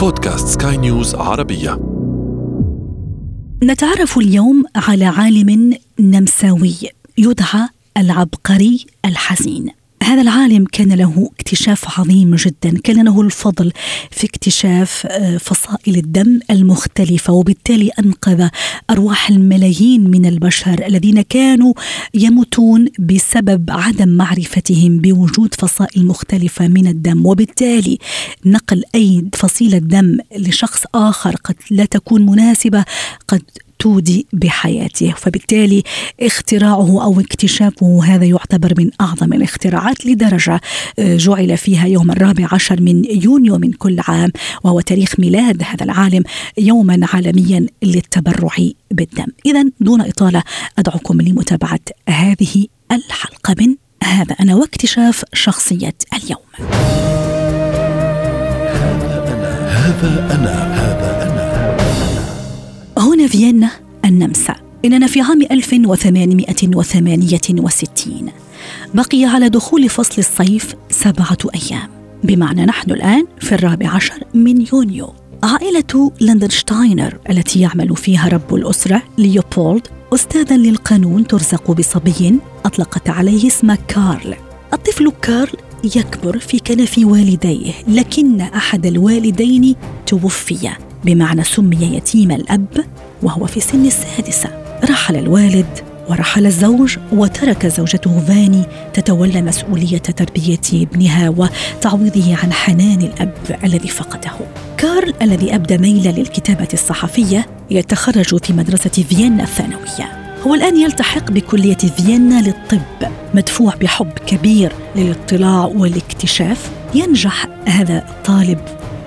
بودكاست سكاي نيوز عربية. نتعرف اليوم على عالم نمساوي يدعى العبقري الحزين. هذا العالم كان له اكتشاف عظيم جدا كان له الفضل في اكتشاف آه، فصائل الدم المختلفة وبالتالي أنقذ أرواح الملايين من البشر الذين كانوا يموتون بسبب عدم معرفتهم بوجود فصائل مختلفة من الدم. وبالتالي نقل أي فصيلة دم لشخص آخر قد لا تكون مناسبة قد تودي بحياته فبالتالي اختراعه أو اكتشافه هذا يعتبر من أعظم الاختراعات لدرجة آه، جعل فيها يوم الرابع عشر من يونيو من كل عام وهو تاريخ ميلاد هذا العالم يوما عالميا للتبرع بالدم. اذا دون إطالة أدعوكم لمتابعة هذه الحلقة من هذا أنا واكتشاف شخصية اليوم. هذا أنا هذا أنا هنا فيينا النمسا. إننا في عام 1868 بقي على دخول فصل الصيف سبعة أيام. بمعنى نحن الآن في الرابع عشر من يونيو. عائلة لندنشتاينر التي يعمل فيها رب الأسرة ليوبولد أستاذا للقانون ترزق بصبي أطلقت عليه اسم كارل. الطفل كارل يكبر في كنف والديه لكن أحد الوالدين توفي. بمعنى سمي يتيم الأب وهو في سن السادسة. رحل الوالد ورحل الزوج وترك زوجته فاني تتولى مسؤولية تربية ابنها وتعويضه عن حنان الأب الذي فقده. كارل الذي أبدى ميلا للكتابة الصحفية يتخرج في مدرسة فيينا الثانوية. هو الآن يلتحق بكلية فيينا للطب. مدفوع بحب كبير للاطلاع والاكتشاف. ينجح هذا الطالب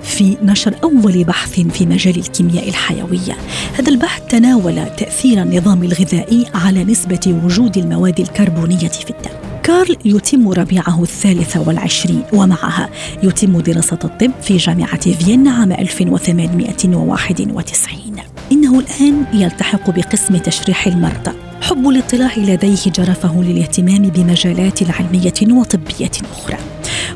في نشر أول بحث في مجال الكيمياء الحيوية. هذا البحث تناول تأثير النظام الغذائي على نسبة وجود المواد الكربونية في الدم. كارل يتم ربيعه الثالث والعشرين ومعها يتم دراسة الطب في جامعة فيينا عام 1891 إنه الآن يلتحق بقسم تشريح المرضى. حب الاطلاع لديه جرفه للاهتمام بمجالات علمية وطبية أخرى.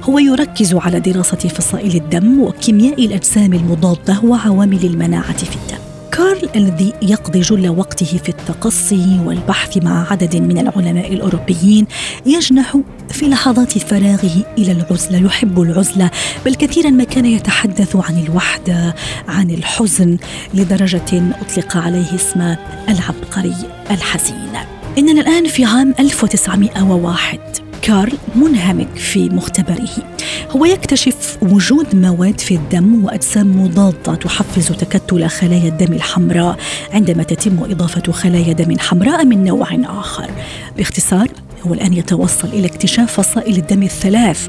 هو يركز على دراسة فصائل الدم وكيمياء الأجسام المضادة وعوامل المناعة في الدم. كارل الذي يقضي جل وقته في التقصي والبحث مع عدد من العلماء الأوروبيين يجنح في لحظات فراغه إلى العزلة يحب العزلة بل كثيرا ما كان يتحدث عن الوحدة عن الحزن لدرجة أطلق عليه اسم العبقري الحزين. إننا الآن في عام 1901 كارل منهمك في مختبره. هو يكتشف وجود مواد في الدم وأجسام مضادة تحفز تكتل خلايا الدم الحمراء عندما تتم إضافة خلايا دم حمراء من نوع آخر. باختصار هو الآن يتوصل إلى اكتشاف فصائل الدم الثلاث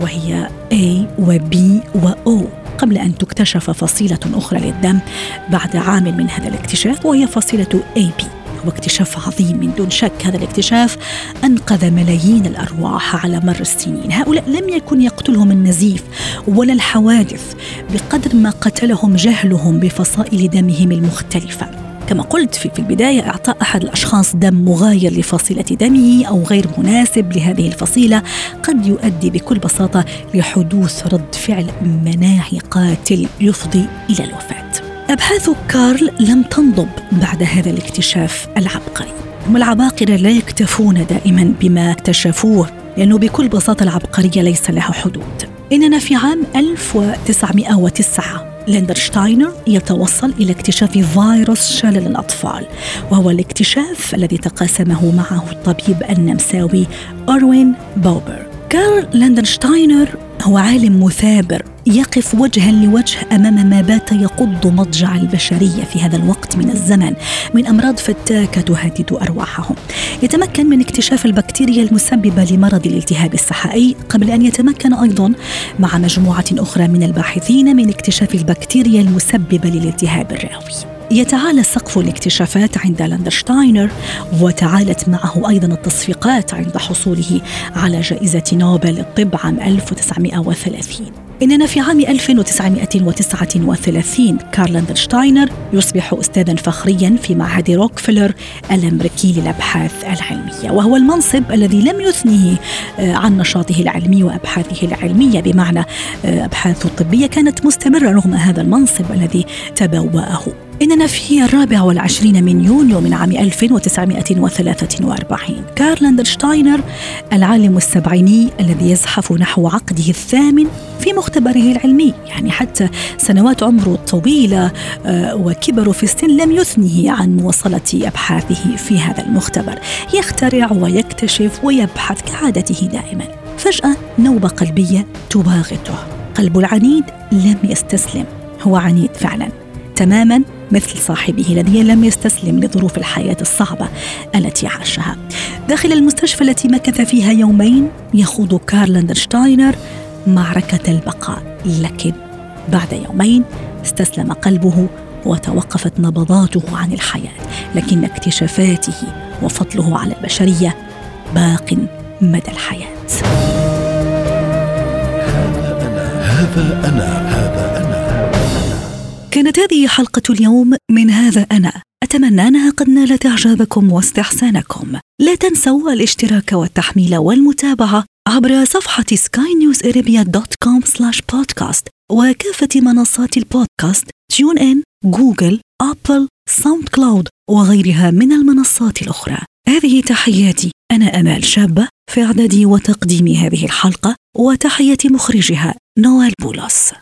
وهي A و B و O. قبل أن تكتشف فصيلة أخرى للدم بعد عام من هذا الاكتشاف وهي فصيلة AB واكتشاف عظيم من دون شك. هذا الاكتشاف أنقذ ملايين الأرواح على مر السنين. هؤلاء لم يكن يقتلهم النزيف ولا الحوادث بقدر ما قتلهم جهلهم بفصائل دمهم المختلفة. كما قلت في البداية إعطاء أحد الأشخاص دم مغاير لفصيلة دمه أو غير مناسب لهذه الفصيلة قد يؤدي بكل بساطة لحدوث رد فعل مناعي قاتل يفضي إلى الوفاة. أبحاث كارل لم تنضب بعد هذا الاكتشاف العبقري. هم العباقرة لا يكتفون دائما بما اكتشفوه لأنه بكل بساطة العبقرية ليس لها حدود. إننا في عام 1909 لاندشتاينر يتوصل إلى اكتشاف فيروس شلل الأطفال وهو الاكتشاف الذي تقاسمه معه الطبيب النمساوي إروين بوبر. كارل لاندشتاينر هو عالم مثابر يقف وجها لوجه أمام ما بات يقض مضجع البشرية في هذا الوقت من الزمن من أمراض فتاكة تهدد أرواحهم. يتمكن من اكتشاف البكتيريا المسببة لمرض الالتهاب السحائي قبل أن يتمكن أيضا مع مجموعة أخرى من الباحثين من اكتشاف البكتيريا المسببة للالتهاب الرئوي. يتعالى سقف الاكتشافات عند لاندشتاينر وتعالت معه أيضا التصفيقات عند حصوله على جائزة نوبل للطب عام 1930 إننا في عام 1939 كارل لاندشتاينر يصبح أستاذا فخريا في معهد روكفلر الأمريكي للأبحاث العلمية وهو المنصب الذي لم يثنه آه، عن نشاطه العلمي وأبحاثه العلمية. بمعنى آه، أبحاثه الطبية كانت مستمرة رغم هذا المنصب الذي تبوأه. إننا في الرابع والعشرين من يونيو من عام 1943 كارل أندرشتاينر العالم السبعيني الذي يزحف نحو عقده الثامن في مختبره العلمي يعني حتى سنوات عمره الطويلة آه، وكبره في السن لم يثنه عن مواصلة أبحاثه في هذا المختبر. يخترع ويكتشف ويبحث كعادته دائما. فجأة نوبة قلبية تباغته. قلب العنيد لم يستسلم. هو عنيد فعلا. تماما مثل صاحبه الذي لم يستسلم لظروف الحياة الصعبة التي عاشها. داخل المستشفى التي مكث فيها يومين يخوض كارل أندرشتاينر معركة البقاء. لكن بعد يومين استسلم قلبه وتوقفت نبضاته عن الحياة. لكن اكتشافاته وفضله على البشرية باق مدى الحياة. هذا أنا هذا أنا كانت هذه حلقة اليوم من هذا أنا. أتمنى أنها قد نالت إعجابكم واستحسانكم. لا تنسوا الاشتراك والتحميل والمتابعة عبر صفحة skynewsarabia.com بودكاست وكافة منصات البودكاست TuneIn، Google، Apple، SoundCloud وغيرها من المنصات الأخرى. هذه تحياتي. أنا أمال شابة في إعداد وتقديم هذه الحلقة وتحية مخرجها نوال بولس.